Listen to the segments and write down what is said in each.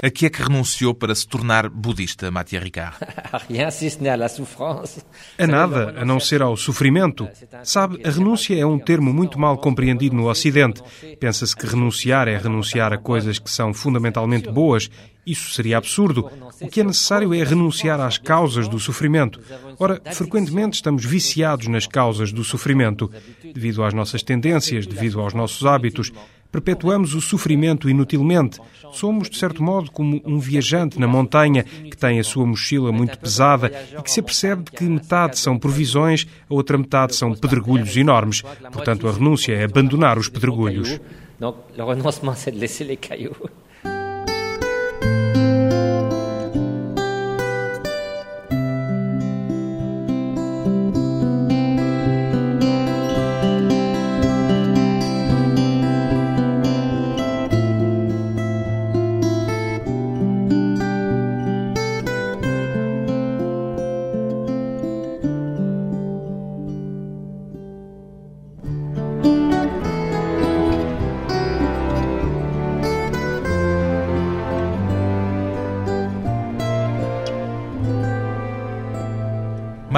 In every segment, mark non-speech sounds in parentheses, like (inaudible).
A que é que renunciou para se tornar budista, Mathieu Ricard? (laughs) A nada, a não ser ao sofrimento. Sabe, a renúncia é um termo muito mal compreendido no Ocidente. Pensa-se que renunciar é renunciar a coisas que são fundamentalmente boas. Isso seria absurdo. O que é necessário é renunciar às causas do sofrimento. Ora, frequentemente estamos viciados nas causas do sofrimento, devido às nossas tendências, devido aos nossos hábitos. Perpetuamos o sofrimento inutilmente. Somos, de certo modo, como um viajante na montanha que tem a sua mochila muito pesada e que se apercebe de que metade são provisões, a outra metade são pedregulhos enormes. Portanto, a renúncia é abandonar os pedregulhos.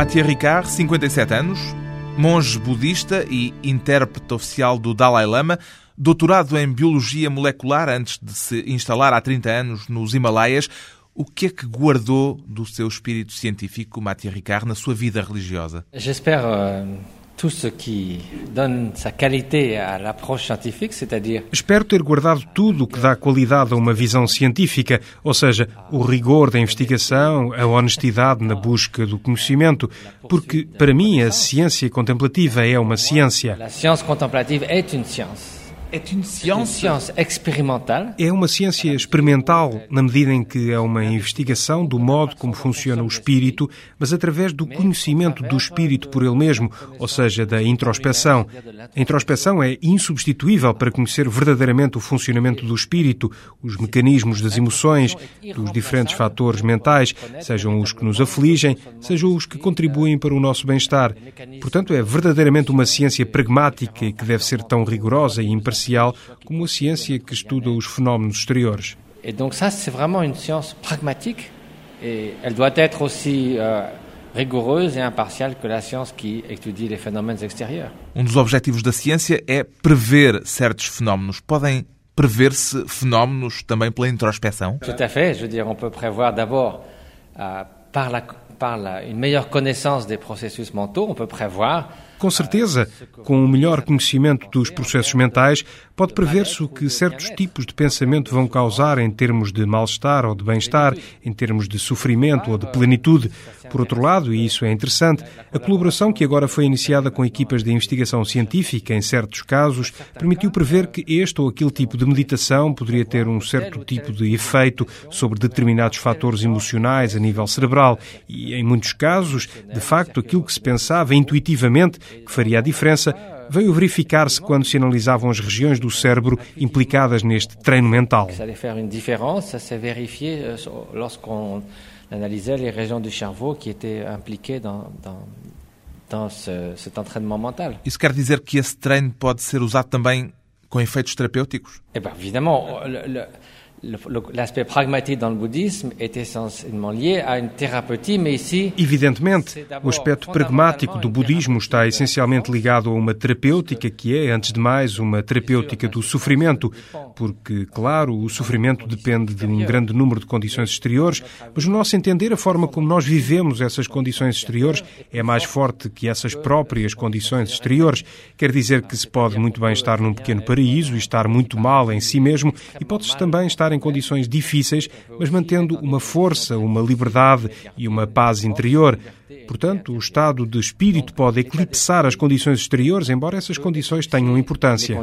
Mathieu Ricard, 57 anos, monge budista e intérprete oficial do Dalai Lama, doutorado em Biologia Molecular antes de se instalar há 30 anos nos Himalaias. O que é que guardou do seu espírito científico, Mathieu Ricard, na sua vida religiosa? J'espère euh, tout ce qui donne sa qualité à l'approche scientifique, c'est-à-dire Espero ter guardado tudo o que dá qualidade a uma visão científica, ou seja, o rigor da investigação, a honestidade na busca do conhecimento, porque para mim a ciência contemplativa é uma ciência. La science contemplative est une science. É uma ciência experimental. É uma ciência experimental, na medida em que é uma investigação do modo como funciona o espírito, mas através do conhecimento do espírito por ele mesmo, ou seja, da introspeção. A introspeção é insubstituível para conhecer verdadeiramente o funcionamento do espírito, os mecanismos das emoções, dos diferentes fatores mentais, sejam os que nos afligem, sejam os que contribuem para o nosso bem-estar. Portanto, é verdadeiramente uma ciência pragmática e que deve ser tão rigorosa e imparcial como a ciência que estuda os fenómenos exteriores. Et donc ça, c'est vraiment une science pragmatique et elle doit être aussi euh, rigoureuse et impartiale que la science qui étudie les phénomènes extérieurs. Um dos objetivos da ciência é prever certos fenómenos. Podem prever-se fenómenos também pela introspeção? Tout à fait. Je veux dire, on peut prévoir d'abord euh, par, la, par la, une meilleure connaissance des processus mentaux, on peut prévoir Com certeza, com o melhor conhecimento dos processos mentais, pode prever-se o que certos tipos de pensamento vão causar em termos de mal-estar ou de bem-estar, em termos de sofrimento ou de plenitude. Por outro lado, e isso é interessante, a colaboração que agora foi iniciada com equipas de investigação científica, em certos casos, permitiu prever que este ou aquele tipo de meditação poderia ter um certo tipo de efeito sobre determinados fatores emocionais a nível cerebral. E, em muitos casos, de facto, aquilo que se pensava intuitivamente que faria a diferença, veio verificar-se quando se analisavam as regiões do cérebro implicadas neste treino mental. Euh, lorsqu'on analysait les régions du cerveau qui étaient impliquées dans, dans, dans ce, cet entraînement mental. Isso quer dizer que esse treino pode ser usado também com efeitos terapêuticos? Eh bien, évidemment, le, le, L'aspect pragmatique dans le bouddhisme est essentiellement lié à une thérapeutie, mais ici... Evidentemente, o aspecto pragmático do budismo está essencialmente ligado a uma terapêutica que é, antes de mais, uma terapêutica do sofrimento, porque, claro, o sofrimento depende de um grande número de condições exteriores, mas no nosso entender, a forma como nós vivemos essas condições exteriores é mais forte que essas próprias condições exteriores. Quer dizer que se pode muito bem estar num pequeno paraíso e estar muito mal em si mesmo, e pode-se também estar em condições difíceis, mas mantendo uma força, uma liberdade e uma paz interior. Portanto, o estado de espírito pode eclipsar as condições exteriores, embora essas condições tenham importância.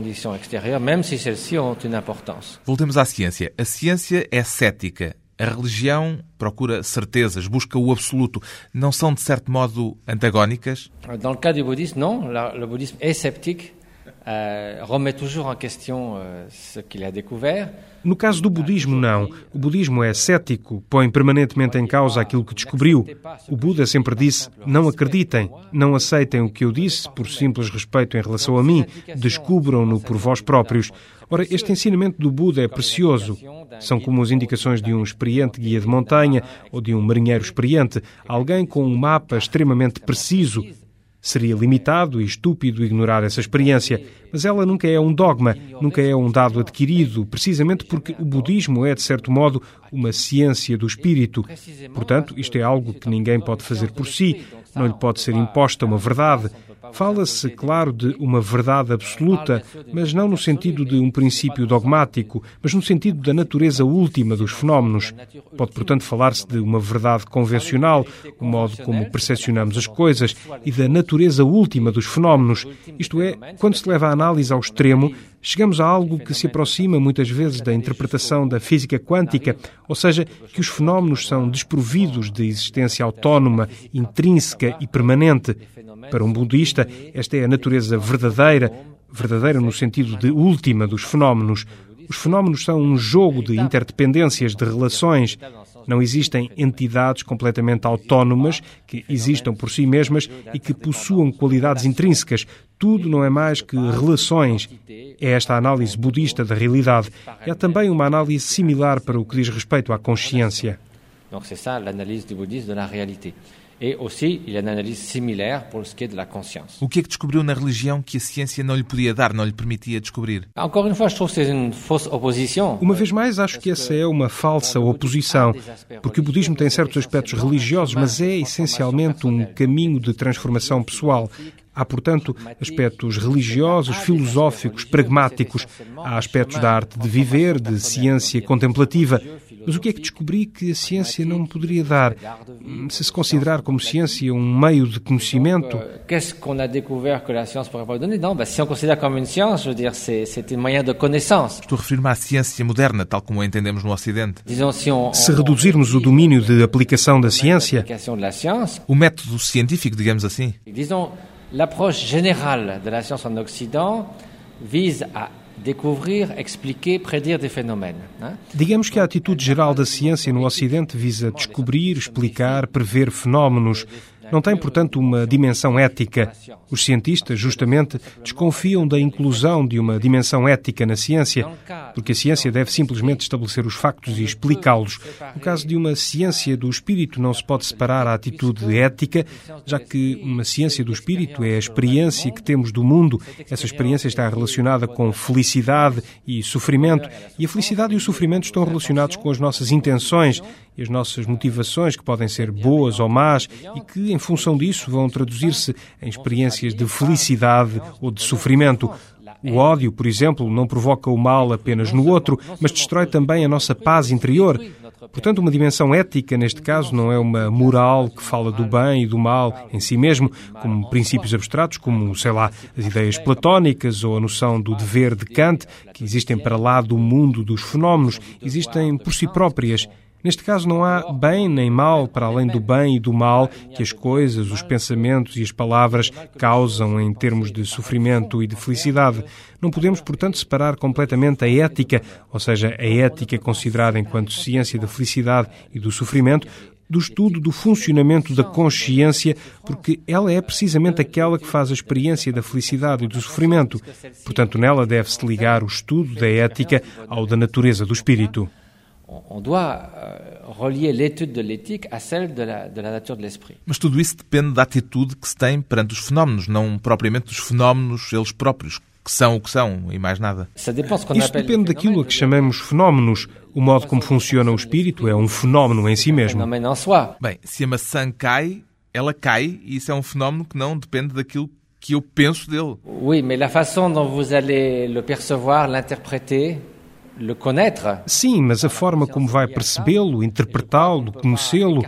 Voltemos à ciência. A ciência é cética. A religião procura certezas, busca o absoluto. Não são, de certo modo, antagónicas? No caso do budismo, não. O budismo é sceptique, uh, remet toujours en question uh, ce qu'il a découvert. No caso do budismo, não. O budismo é cético, põe permanentemente em causa aquilo que descobriu. O Buda sempre disse: não acreditem, não aceitem o que eu disse por simples respeito em relação a mim, descubram-no por vós próprios. Ora, este ensinamento do Buda é precioso. São como as indicações de um experiente guia de montanha ou de um marinheiro experiente, alguém com um mapa extremamente preciso Seria limitado e estúpido ignorar essa experiência, mas ela nunca é um dogma, nunca é um dado adquirido, precisamente porque o budismo é, de certo modo, uma ciência do espírito. Portanto, isto é algo que ninguém pode fazer por si, não lhe pode ser imposta uma verdade. Fala-se, claro, de uma verdade absoluta, mas não no sentido de um princípio dogmático, mas no sentido da natureza última dos fenómenos. Pode, portanto, falar-se de uma verdade convencional, o modo como percepcionamos as coisas, e da natureza última dos fenómenos. Isto é, quando se leva a análise ao extremo, chegamos a algo que se aproxima muitas vezes da interpretação da física quântica, ou seja, que os fenómenos são desprovidos de existência autónoma, intrínseca e permanente. Para um budista, esta é a natureza verdadeira, verdadeira no sentido de última dos fenómenos. Os fenómenos são um jogo de interdependências, de relações. Não existem entidades completamente autónomas que existam por si mesmas e que possuam qualidades intrínsecas. Tudo não é mais que relações. É esta a análise budista da realidade. É também uma análise similar para o que diz respeito à consciência. Donc c'est ça l'analyse du bouddhisme de la réalité. Et aussi, il y a une analyse similaire pour ce qui est de la conscience. O que é que descobriu na religião que a ciência não lhe podia dar, não lhe permitia descobrir? Encore une fois, je trouve que c'est une fausse opposition. Uma vez mais, acho que essa é uma falsa oposição, porque o budismo tem certos aspectos religiosos, mas é essencialmente um caminho de transformação pessoal. Há, portanto, aspectos religiosos, filosóficos, pragmáticos. Há aspectos da arte de viver, de ciência contemplativa. Mas o que é que descobri que a ciência não me poderia dar? Se se considerar como ciência um meio de conhecimento. Qu'est-ce qu'on a découvert que la science pourrait pas donner Non, ben, si on considère comme une science, je veux dire, c'est un moyen de connaissance. Estou a referir-me à ciência moderna, tal como a entendemos no Ocidente. Se reduzirmos o domínio de aplicação da ciência, O método científico, digamos assim. disons, l'approche générale de la science en Occident vise à digamos que a atitude geral da ciência no Ocidente visa descobrir, explicar, prever fenómenos. Não tem, portanto, uma dimensão ética. Os cientistas, justamente, desconfiam da inclusão de uma dimensão ética na ciência, porque a ciência deve simplesmente estabelecer os factos e explicá-los. No caso de uma ciência do espírito, não se pode separar a atitude ética, já que uma ciência do espírito é a experiência que temos do mundo. Essa experiência está relacionada com felicidade e sofrimento, e a felicidade e o sofrimento estão relacionados com as nossas intenções e as nossas motivações, que podem ser boas ou más, e que, em função disso, vão traduzir-se em experiências de felicidade ou de sofrimento. O ódio, por exemplo, não provoca o mal apenas no outro, mas destrói também a nossa paz interior. Portanto, uma dimensão ética, neste caso, não é uma moral que fala do bem e do mal em si mesmo, como princípios abstratos, como, sei lá, as ideias platónicas ou a noção do dever de Kant, que existem para lá do mundo dos fenómenos, existem por si próprias. Neste caso, não há bem nem mal para além do bem e do mal que as coisas, os pensamentos e as palavras causam em termos de sofrimento e de felicidade. Não podemos, portanto, separar completamente a ética, ou seja, a ética considerada enquanto ciência da felicidade e do sofrimento, do estudo do funcionamento da consciência, porque ela é precisamente aquela que faz a experiência da felicidade e do sofrimento. Portanto, nela deve-se ligar o estudo da ética ao da natureza do espírito. On doit euh, relier l'étude de l'éthique à celle de la, de la nature de l'esprit. Mas tudo isso depende da atitude que se tem perante os fenómenos, não propriamente dos fenómenos eles próprios, que são o que são e mais nada. Ça dépend de ce qu'on Isso depende daquilo a que chamamos fenómenos. O modo como funciona o espírito é um fenómeno em si mesmo. phénomène en soi. Bem, se a maçã cai, ela cai e isso é um fenómeno que não depende daquilo que eu penso dele. Oui, mais la façon dont vous allez le percevoir, l'interpréter, Sim, mas a forma como vai percebê-lo, interpretá-lo, conhecê-lo,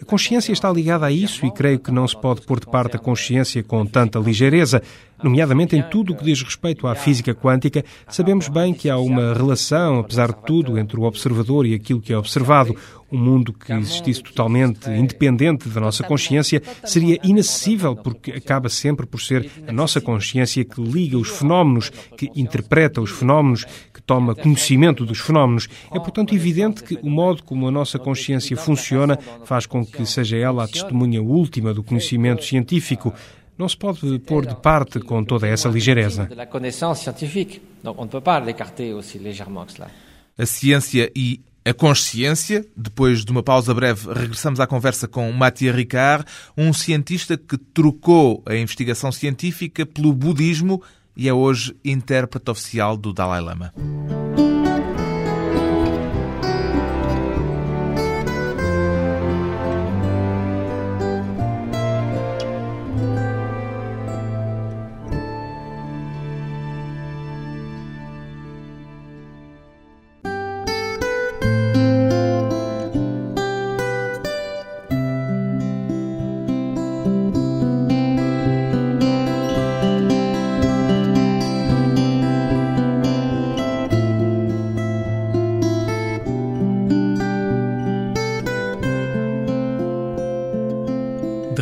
a consciência está ligada a isso e creio que não se pode pôr de parte a consciência com tanta ligeireza. Nomeadamente em tudo o que diz respeito à física quântica, sabemos bem que há uma relação, apesar de tudo, entre o observador e aquilo que é observado. Um mundo que existisse totalmente independente da nossa consciência seria inacessível, porque acaba sempre por ser a nossa consciência que liga os fenómenos, que interpreta os fenómenos, que toma conhecimento dos fenómenos. É, portanto, evidente que o modo como a nossa consciência funciona faz com que seja ela a testemunha última do conhecimento científico. não se pode pôr de parte com toda essa ligeireza. A ciência e a consciência. Depois de uma pausa breve, regressamos à conversa com Mathieu Ricard, um cientista que trocou a investigação científica pelo budismo e é hoje intérprete oficial do Dalai Lama.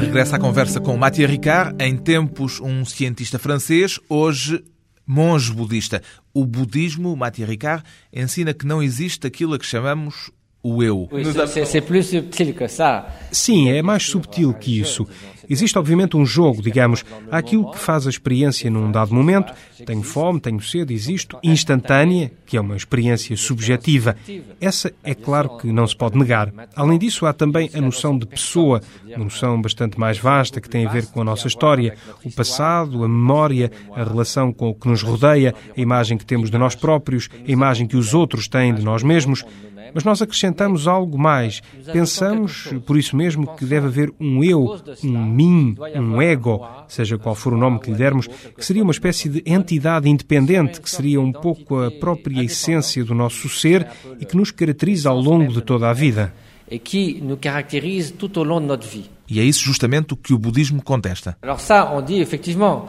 Regressa à conversa com Mathieu Ricard, em tempos um cientista francês, hoje monge budista. O budismo, Mathieu Ricard, ensina que não existe aquilo a que chamamos o eu. Sim, é mais subtil que isso. Existe, obviamente, um jogo, digamos. Há aquilo que faz a experiência num dado momento. Tenho fome, tenho sede, existo. Instantânea, que é uma experiência subjetiva. Essa é claro que não se pode negar. Além disso, há também a noção de pessoa, uma noção bastante mais vasta que tem a ver com a nossa história, o passado, a memória, a relação com o que nos rodeia, a imagem que temos de nós próprios, a imagem que os outros têm de nós mesmos. Mas nós acrescentamos algo mais. Pensamos, por isso mesmo, que deve haver um eu, um mim, um ego, seja qual for o nome que lhe dermos, que seria uma espécie de entidade independente, que seria um pouco a própria essência do nosso ser e que nos caracteriza ao longo de toda a vida. E que nos caracteriza tout au long de notre vie. E é isso justamente o que o budismo contesta. Alors ça, on dit effectivement,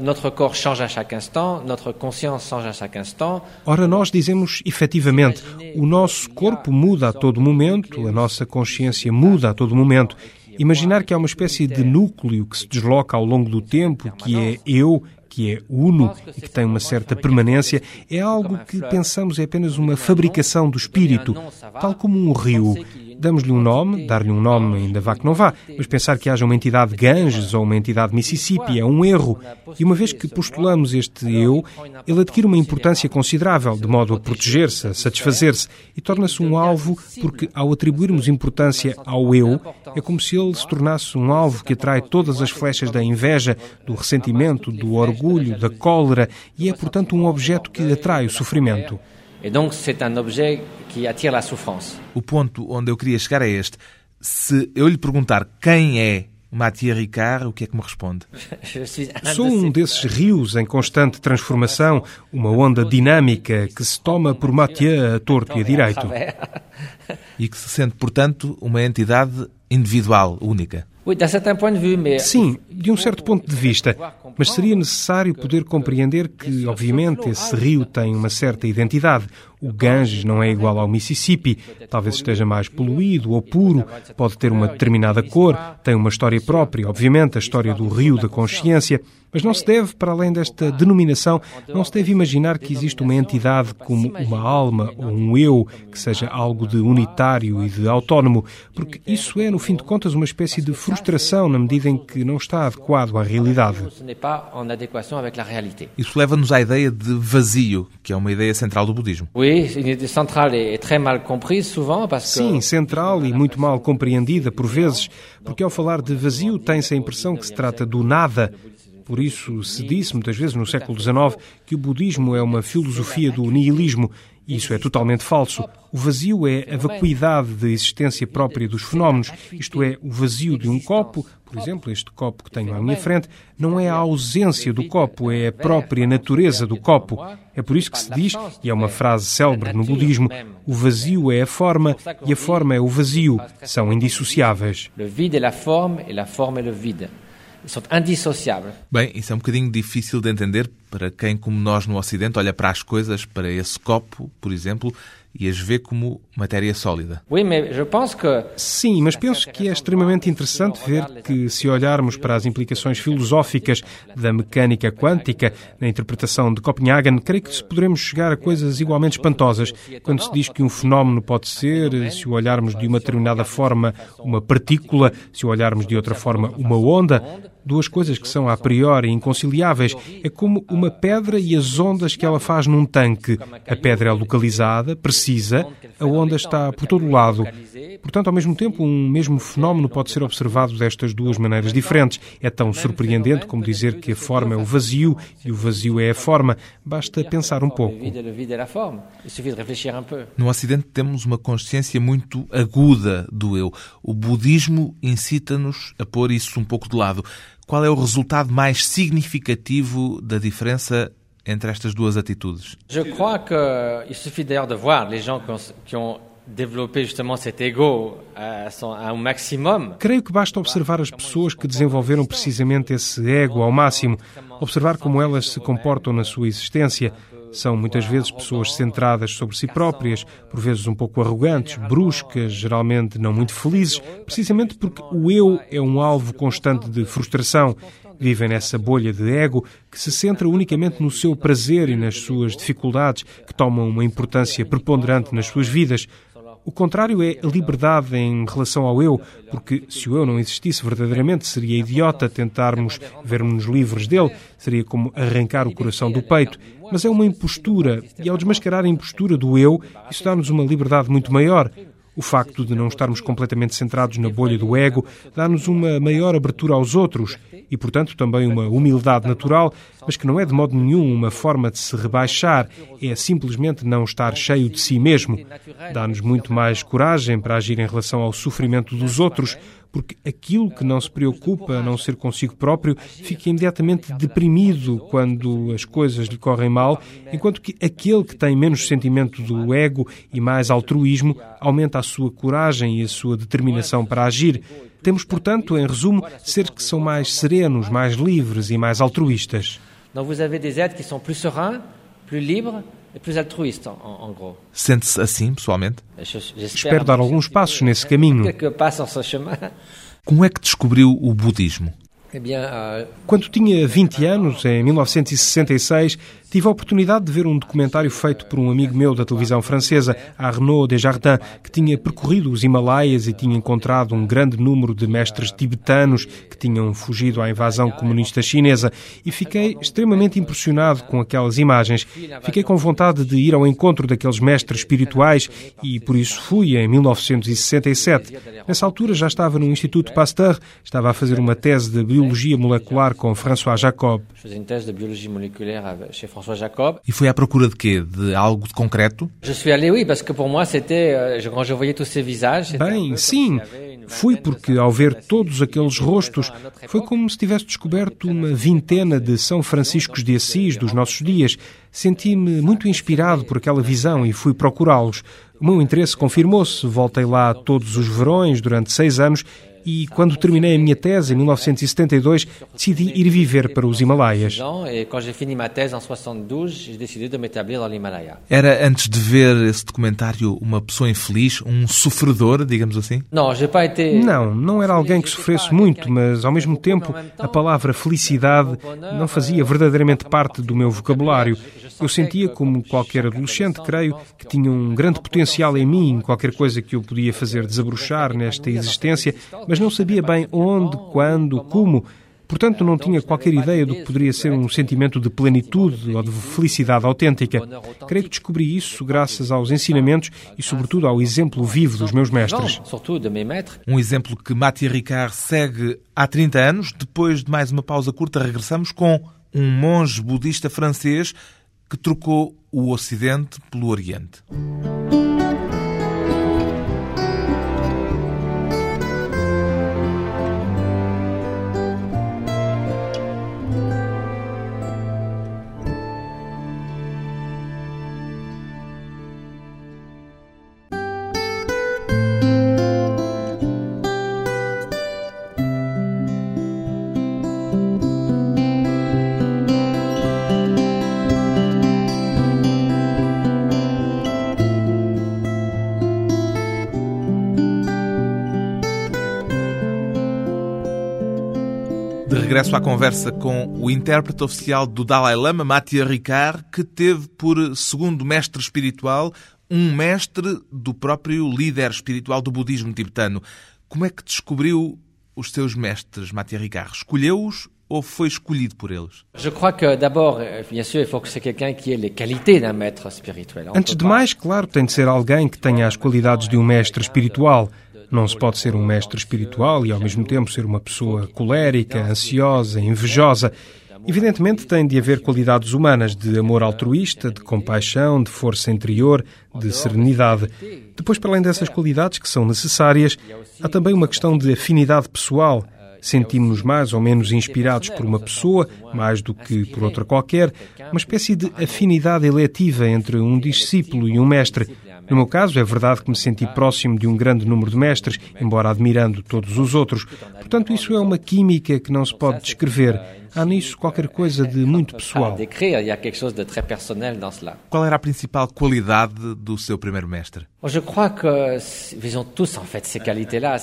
notre corps change chaque instant, notre conscience change chaque instant. Ora, nós dizemos efetivamente, o nosso corpo muda a todo momento, a nossa consciência muda a todo momento. Imaginar que há uma espécie de núcleo que se desloca ao longo do tempo, que é eu, que é uno e que tem uma certa permanência, é algo que pensamos é apenas uma fabricação do espírito, tal como um rio damos-lhe um nome, dar-lhe um nome ainda vá que não vá, mas pensar que haja uma entidade Ganges ou uma entidade Mississippi é um erro. E uma vez que postulamos este eu, ele adquire uma importância considerável, de modo a proteger-se, a satisfazer-se, e torna-se um alvo porque, ao atribuirmos importância ao eu, é como se ele se tornasse um alvo que atrai todas as flechas da inveja, do ressentimento, do orgulho, da cólera, e é, portanto, um objeto que atrai o sofrimento. Et donc c'est un objet qui attire la souffrance. O ponto onde eu queria chegar é este. Se eu lhe perguntar quem é Mathieu Ricard, o que é que me responde? (laughs) Sou um desses rios em constante transformação, uma onda dinâmica que se toma por Mathieu a torto e a direito. (laughs) E que se sente, portanto, uma entidade individual, única. Sim, de um certo ponto de vista, mas seria necessário poder compreender que, obviamente, esse rio tem uma certa identidade. O Ganges não é igual ao Mississippi, talvez esteja mais poluído ou puro, pode ter uma determinada cor, tem uma história própria, obviamente, a história do rio da consciência. Mas não se deve, para além desta denominação, não se deve imaginar que existe uma entidade como uma alma ou um eu, que seja algo de unitário e de autónomo, porque isso é, no fim de contas, uma espécie de frustração na medida em que não está adequado à realidade. Isso leva-nos à ideia de vazio, que é uma ideia central do budismo. Sim, central e muito mal compreendida por vezes, porque ao falar de vazio tem-se a impressão que se trata do nada, por isso se disse muitas vezes no século XIX que o budismo é uma filosofia do nihilismo. Isso é totalmente falso. O vazio é a vacuidade da existência própria dos fenómenos, isto é, o vazio de um copo, por exemplo, este copo que tenho à minha frente, não é a ausência do copo, é a própria natureza do copo. É por isso que se diz, e é uma frase célebre no budismo, o vazio é a forma e a forma é o vazio. São indissociáveis. O vide é a forma e a forma é o vide são indissociáveis. Bem, isso é um bocadinho difícil de entender para quem, como nós no Ocidente, olha para as coisas, para esse copo, por exemplo, e as vê como matéria sólida. Sim, mas penso que é extremamente interessante ver que, se olharmos para as implicações filosóficas da mecânica quântica na interpretação de Copenhagen, creio que poderemos chegar a coisas igualmente espantosas quando se diz que um fenómeno pode ser, se o olharmos de uma determinada forma, uma partícula, se o olharmos de outra forma, uma onda duas coisas que são a priori inconciliáveis. É como uma pedra e as ondas que ela faz num tanque. A pedra é localizada, precisa, a onda está por todo o lado. Portanto, ao mesmo tempo, um mesmo fenómeno pode ser observado destas duas maneiras diferentes. É tão surpreendente como dizer que a forma é o vazio e o vazio é a forma. Basta pensar um pouco. No Ocidente temos uma consciência muito aguda do eu. O budismo incita-nos a pôr isso um pouco de lado. Qual é o resultado mais significativo da diferença entre estas duas atitudes? Je crois que il suffit d'ailleurs de voir les gens qui ont développé justement cet ego ao maximum. Creio que basta observar as pessoas que desenvolveram precisamente esse ego ao máximo, observar como elas se comportam na sua existência. São muitas vezes pessoas centradas sobre si próprias, por vezes um pouco arrogantes, bruscas, geralmente não muito felizes, precisamente porque o eu é um alvo constante de frustração. Vivem nessa bolha de ego que se centra unicamente no seu prazer e nas suas dificuldades, que tomam uma importância preponderante nas suas vidas. O contrário é a liberdade em relação ao eu, porque se o eu não existisse verdadeiramente, seria idiota tentarmos vermos-nos livres dele, seria como arrancar o coração do peito. Mas é uma impostura, e ao desmascarar a impostura do eu, isso dá-nos uma liberdade muito maior. O facto de não estarmos completamente centrados na bolha do ego dá-nos uma maior abertura aos outros e, portanto, também uma humildade natural, mas que não é de modo nenhum uma forma de se rebaixar, é simplesmente não estar cheio de si mesmo. Dá-nos muito mais coragem para agir em relação ao sofrimento dos outros, porque aquilo que não se preocupa a não ser consigo próprio fica imediatamente deprimido quando as coisas lhe correm mal, enquanto que aquele que tem menos sentimento do ego e mais altruísmo aumenta a sua coragem e a sua determinação para agir. Temos, portanto, em resumo, seres que são mais serenos, mais livres e mais altruístas. Vous avez des êtres qui sont plus sereins, plus libres et plus altruistes, en, en gros. Sente-se assim, pessoalmente? Espero dar alguns passos nesse caminho. Como é que descobriu o budismo? Eh euh, Quando tinha 20 anos, em 1966, Tive a oportunidade de ver um documentário feito por um amigo meu da televisão francesa, Arnaud Desjardins, que tinha percorrido os Himalaias e tinha encontrado um grande número de mestres tibetanos que tinham fugido à invasão comunista chinesa e fiquei extremamente impressionado com aquelas imagens. Fiquei com vontade de ir ao encontro daqueles mestres espirituais e por isso fui em 1967. Nessa altura já estava no Instituto Pasteur, estava a fazer uma tese de biologia molecular com François Jacob. François Jacob. E foi à procura de quê? De algo de concreto? Je suis allé, oui, parce que pour moi c'était euh, quand je voyais tous ces visages. Bem, sim. Fui porque ao ver todos aqueles rostos, foi como se tivesse descoberto uma vintena de São Franciscos de Assis dos nossos dias. Senti-me muito inspirado por aquela visão e fui procurá-los. O meu interesse confirmou-se. Voltei lá todos os verões durante seis anos e quando terminei a minha tese em 1972, decidi ir viver para os Himalaias. Era antes de ver esse documentário uma pessoa infeliz, um sofredor, digamos assim? Não, não era alguém que sofresse muito, mas ao mesmo tempo a palavra felicidade não fazia verdadeiramente parte do meu vocabulário. Eu sentia, como qualquer adolescente, creio, que tinha um grande potencial em mim, qualquer coisa que eu podia fazer desabrochar nesta existência, mas não sabia bem onde, quando, como. Portanto, não tinha qualquer ideia do que poderia ser um sentimento de plenitude ou de felicidade autêntica. Creio que descobri isso graças aos ensinamentos e, sobretudo, ao exemplo vivo dos meus mestres. Um exemplo que Mathieu Ricard segue há 30 anos. Depois de mais uma pausa curta, regressamos com um monge budista francês que trocou o Ocidente pelo Oriente. Regresso à conversa com o intérprete oficial do Dalai Lama, Matia Ricard, que teve por segundo mestre espiritual um mestre do próprio líder espiritual do budismo tibetano. Como é que descobriu os seus mestres, Matia Ricard? Escolheu-os ou foi escolhido por eles? Antes de mais, claro, tem de ser alguém que tenha as qualidades de um mestre espiritual. Não se pode ser um mestre espiritual e ao mesmo tempo ser uma pessoa colérica, ansiosa, invejosa. Evidentemente, tem de haver qualidades humanas de amor altruísta, de compaixão, de força interior, de serenidade. Depois, para além dessas qualidades que são necessárias, há também uma questão de afinidade pessoal. Sentimos-nos mais ou menos inspirados por uma pessoa, mais do que por outra qualquer, uma espécie de afinidade eletiva entre um discípulo e um mestre. No meu caso, é verdade que me senti próximo de um grande número de mestres, embora admirando todos os outros. Portanto, isso é uma química que não se pode descrever. Há nisso qualquer coisa de muito pessoal. Qual era a principal qualidade do seu primeiro mestre?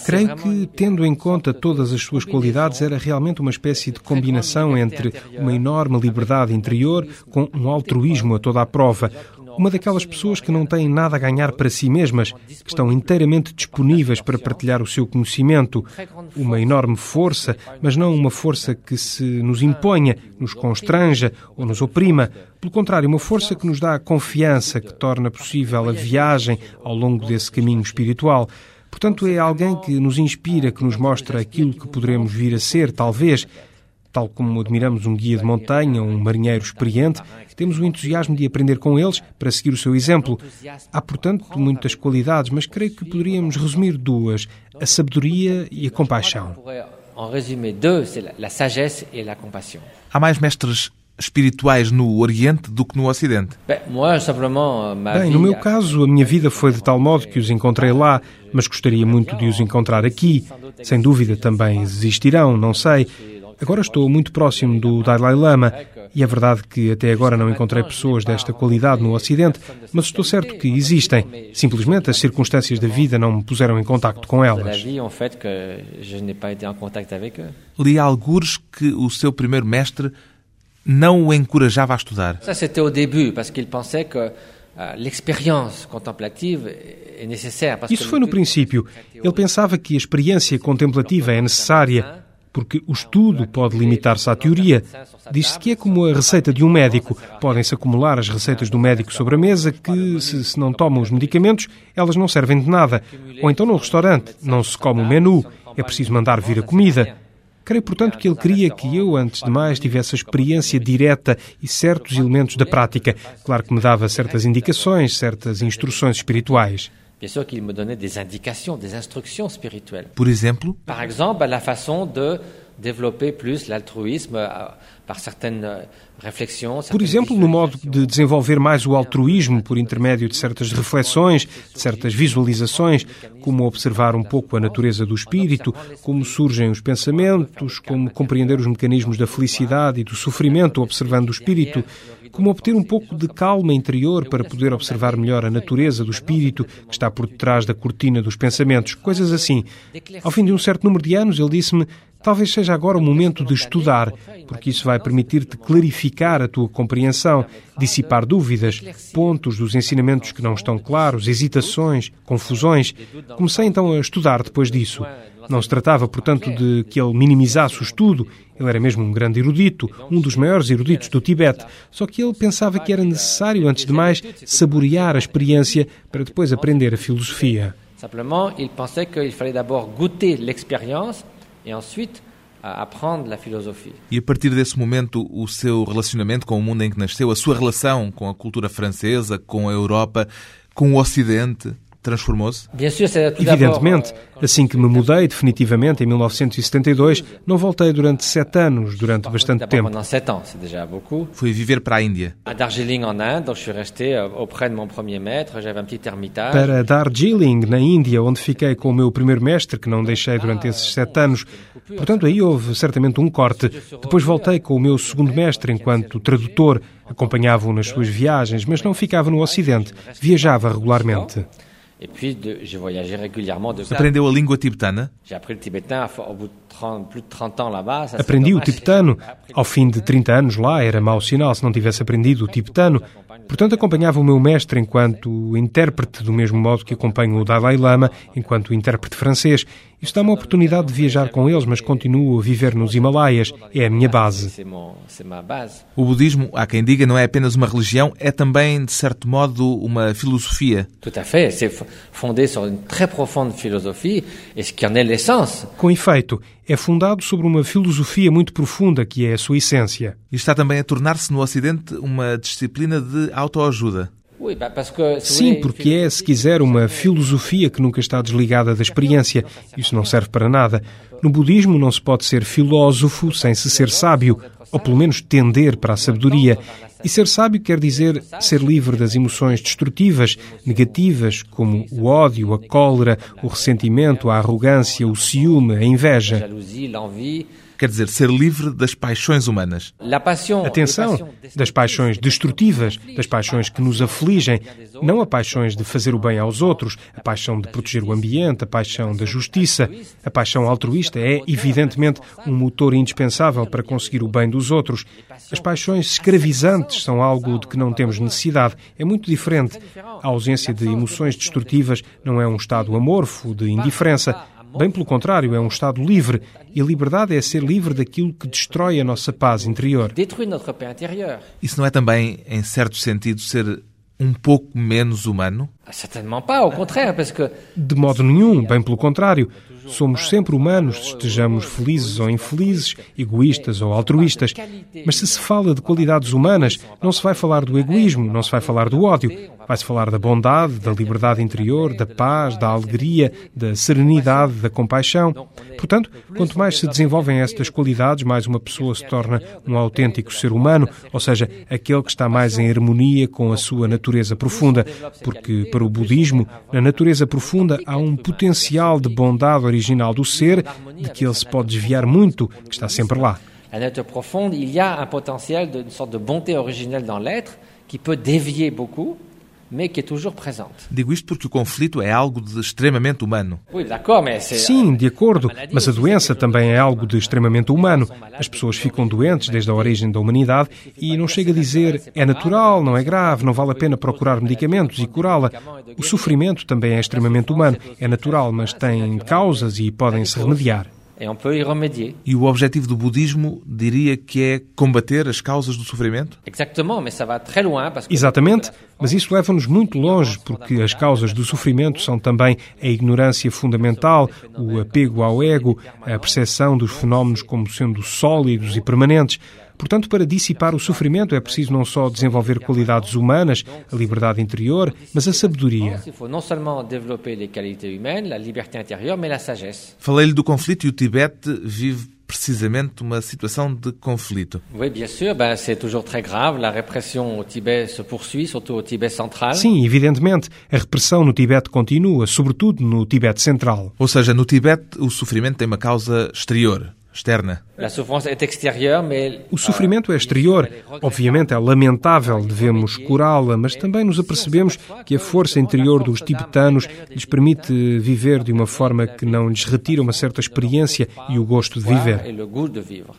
Creio que, tendo em conta todas as suas qualidades, era realmente uma espécie de combinação entre uma enorme liberdade interior com um altruísmo a toda a prova, uma daquelas pessoas que não têm nada a ganhar para si mesmas, que estão inteiramente disponíveis para partilhar o seu conhecimento. Uma enorme força, mas não uma força que se nos imponha, nos constranja ou nos oprima. Pelo contrário, uma força que nos dá a confiança, que torna possível a viagem ao longo desse caminho espiritual. Portanto, é alguém que nos inspira, que nos mostra aquilo que poderemos vir a ser, talvez. Tal como admiramos um guia de montanha ou um marinheiro experiente, temos o entusiasmo de aprender com eles para seguir o seu exemplo. Há, portanto, muitas qualidades, mas creio que poderíamos resumir duas: a sabedoria e a compaixão. Há mais mestres espirituais no Oriente do que no Ocidente? Bem, no meu caso, a minha vida foi de tal modo que os encontrei lá, mas gostaria muito de os encontrar aqui. Sem dúvida também existirão, não sei. Agora estou muito próximo do Dalai Lama e é verdade que até agora não encontrei pessoas desta qualidade no Ocidente, mas estou certo que existem. Simplesmente as circunstâncias da vida não me puseram em contacto com elas. Li algures que o seu primeiro mestre não o encorajava a estudar. Début que est nécessaire. Isso foi no princípio. Ele pensava que a experiência contemplativa é necessária porque o estudo pode limitar-se à teoria. Diz-se que é como a receita de um médico. Podem-se acumular as receitas do médico sobre a mesa que, se, se não tomam os medicamentos, elas não servem de nada. Ou então no restaurante, não se come o menu, é preciso mandar vir a comida. Creio, portanto, que ele queria que eu, antes de mais, tivesse a experiência direta e certos elementos da prática. Claro que me dava certas indicações, certas instruções espirituais. Bien sûr qu'il me donnait des indications, des instructions spirituelles. Por exemplo? Par exemple, la façon de développer plus l'altruisme euh, par certaines euh, reflexões. Por exemplo, no modo de desenvolver mais o altruísmo por intermédio de certas reflexões, de certas visualizações, como observar um pouco a natureza do espírito, como surgem os pensamentos, como compreender os mecanismos da felicidade e do sofrimento observando o espírito, como obter um pouco de calma interior para poder observar melhor a natureza do espírito que está por detrás da cortina dos pensamentos, coisas assim. Ao fim de um certo número de anos, ele disse-me: Talvez seja agora o momento de estudar, porque isso vai permitir-te clarificar a tua compreensão, dissipar dúvidas, pontos dos ensinamentos que não estão claros, hesitações, confusões. Comecei então a estudar depois disso. Não se tratava, portanto, de que ele minimizasse o estudo. Ele era mesmo um grande erudito, um dos maiores eruditos do Tibete. Só que ele pensava que era necessário, antes de mais, saborear a experiência para depois aprender a filosofia. Simplement, il pensait qu'il fallait d'abord goûter l'expérience et ensuite aprender a filosofia. E a partir desse momento, o seu relacionamento com o mundo em que nasceu, a sua relação com a cultura francesa, com a Europa, com o Ocidente, transformou-se? Evidentemente. Assim que me mudei definitivamente em 1972, não voltei durante sete anos, durante bastante tempo. Fui viver para a Índia. Para Darjeeling, na Índia, onde fiquei com o meu primeiro mestre, que não deixei durante esses sete anos. Portanto, aí houve certamente um corte. Depois voltei com o meu segundo mestre enquanto tradutor. Acompanhava-o nas suas viagens, mas não ficava no Ocidente. Viajava regularmente. Aprendeu a língua tibetana? Aprendi o tibetano. Ao fim de 30 anos lá, era mau sinal se não tivesse aprendido o tibetano. Portanto, acompanhava o meu mestre enquanto intérprete, do mesmo modo que acompanho o Dalai Lama enquanto intérprete francês. Isto dá uma oportunidade de viajar com eles, mas continuo a viver nos Himalaias. É a minha base. O budismo, há quem diga, não é apenas uma religião, é também, de certo modo, uma filosofia. Com efeito, é fundado sobre uma filosofia muito profunda que é a sua essência. E está também a tornar-se no Ocidente uma disciplina de autoajuda. Sim, porque é, se quiser, uma filosofia que nunca está desligada da experiência. Isso não serve para nada. No budismo não se pode ser filósofo sem se ser sábio, ou pelo menos tender para a sabedoria. E ser sábio quer dizer ser livre das emoções destrutivas, negativas, como o ódio, a cólera, o ressentimento, a arrogância, o ciúme, a inveja quer dizer ser livre das paixões humanas. Atenção, das paixões destrutivas, das paixões que nos afligem, não a paixões de fazer o bem aos outros, a paixão de proteger o ambiente, a paixão da justiça. A paixão altruísta é, evidentemente, um motor indispensável para conseguir o bem dos outros. As paixões escravizantes são algo de que não temos necessidade. É muito diferente. A ausência de emoções destrutivas não é um estado amorfo, de indiferença Bem pelo contrário, é um Estado livre. E a liberdade é ser livre daquilo que destrói a nossa paz interior. Isso não é também, em certo sentido, ser um pouco menos humano? De modo nenhum, bem pelo contrário. Somos sempre humanos, estejamos felizes ou infelizes, egoístas ou altruístas. Mas se se fala de qualidades humanas, não se vai falar do egoísmo, não se vai falar do ódio. Vai-se falar da bondade, da liberdade interior, da paz, da alegria, da serenidade, da compaixão. Portanto, quanto mais se desenvolvem estas qualidades, mais uma pessoa se torna um autêntico ser humano, ou seja, aquele que está mais em harmonia com a sua natureza profunda, porque para o budismo, na natureza profunda há um potencial de bondade original do ser, de que ele se pode desviar muito, que está sempre lá. À nature profonde, il y a un potentiel de, une sorte de bonté originelle dans l'être qui peut dévier beaucoup mas que é toujours présente. Digo isto porque o conflito é algo de extremamente humano. Sim, de acordo, mas a doença também é algo de extremamente humano. As pessoas ficam doentes desde a origem da humanidade e não chega a dizer é natural, não é grave, não vale a pena procurar medicamentos e curá-la. O sofrimento também é extremamente humano, é natural, mas tem causas e podem se remediar. Et on peut y remédier. E o objetivo do budismo diria que é combater as causas do sofrimento? Exatamente, mas isso leva-nos muito longe, porque as causas do sofrimento são também a ignorância fundamental, o apego ao ego, a percepção dos fenómenos como sendo sólidos e permanentes. Portanto, para dissipar o sofrimento é preciso não só desenvolver qualidades humanas, a liberdade interior, mas a sabedoria. Falei-lhe do conflito e o Tibete vive precisamente uma situação de conflito. Oui, bien sûr, ben, c'est toujours très grave. La répression au Tibet se poursuit, surtout au Tibet central. Sim, evidentemente, a repressão no Tibete continua, sobretudo no Tibete central. Ou seja, no Tibete o sofrimento tem uma causa exterior externa. O sofrimento é exterior. Obviamente é lamentável, devemos curá-la, mas também nos apercebemos que a força interior dos tibetanos lhes permite viver de uma forma que não lhes retira uma certa experiência e o gosto de viver.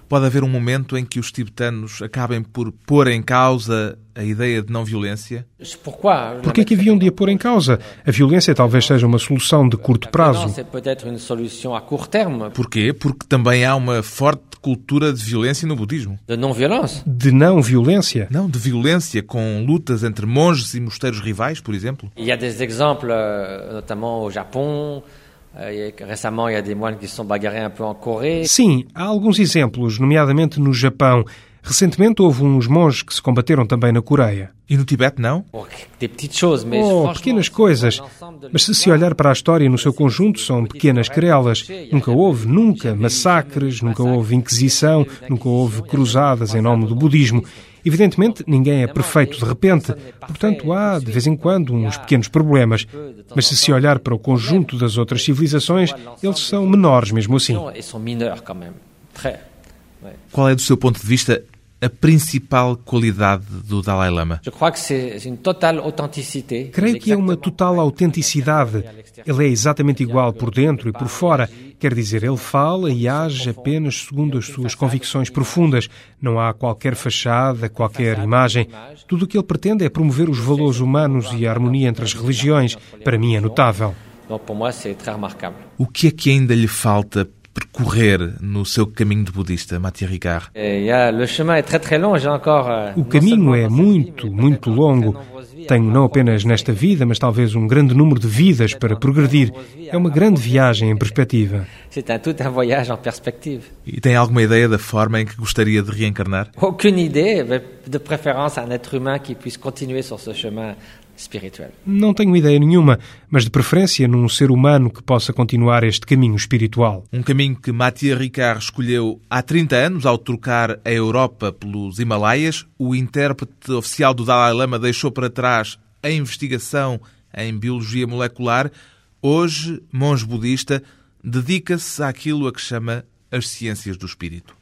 Pode haver um momento em que os tibetanos acabem por pôr em causa a ideia de não violência? Por que é que haviam de a pôr em causa? A violência talvez seja uma solução de curto prazo. Porquê? Porque também há uma forte cultura de violência no budismo. De não violência? De não violência? Não, de violência, com lutas entre monges e mosteiros rivais, por exemplo. Há exemplos, euh, notamment no Japão. Euh, récemment, il y a des moines qui se sont bagarrés un peu en Corée. Sim, há alguns exemplos, nomeadamente no Japão. Recentemente houve uns monges que se combateram também na Coreia. E no Tibete não? Oh, pequenas coisas. Mas se se olhar para a história no seu conjunto, são pequenas querelas. Nunca houve, nunca, massacres, nunca houve inquisição, nunca houve cruzadas em nome do budismo. Evidentemente, ninguém é perfeito de repente, portanto, há, de vez em quando, uns pequenos problemas. Mas se se olhar para o conjunto das outras civilizações, eles são menores mesmo assim. Qual é, do seu ponto de vista, a principal qualidade do Dalai Lama? Creio que é uma total autenticidade. Ele é exatamente igual por dentro e por fora. Quer dizer, ele fala e age apenas segundo as suas convicções profundas. Não há qualquer fachada, qualquer imagem. Tudo o que ele pretende é promover os valores humanos e a harmonia entre as religiões. Para mim é notável. O que é que ainda lhe falta percorrer no seu caminho de budista, Mathieu Ricard? O caminho é muito, muito longo. Tenho não apenas nesta vida, mas talvez um grande número de vidas para progredir. É uma grande viagem em perspectiva. E tem alguma ideia da forma em que gostaria de reencarnar? Aucune ideia, de preferência um être humain qui puisse continuer sur ce chemin espiritual. Não tenho ideia nenhuma, mas de preferência num ser humano que possa continuar este caminho espiritual. Um caminho que Mathieu Ricard escolheu há 30 anos ao trocar a Europa pelos Himalaias. O intérprete oficial do Dalai Lama deixou para trás a investigação em biologia molecular. Hoje, monge budista, dedica-se àquilo a que chama as ciências do espírito.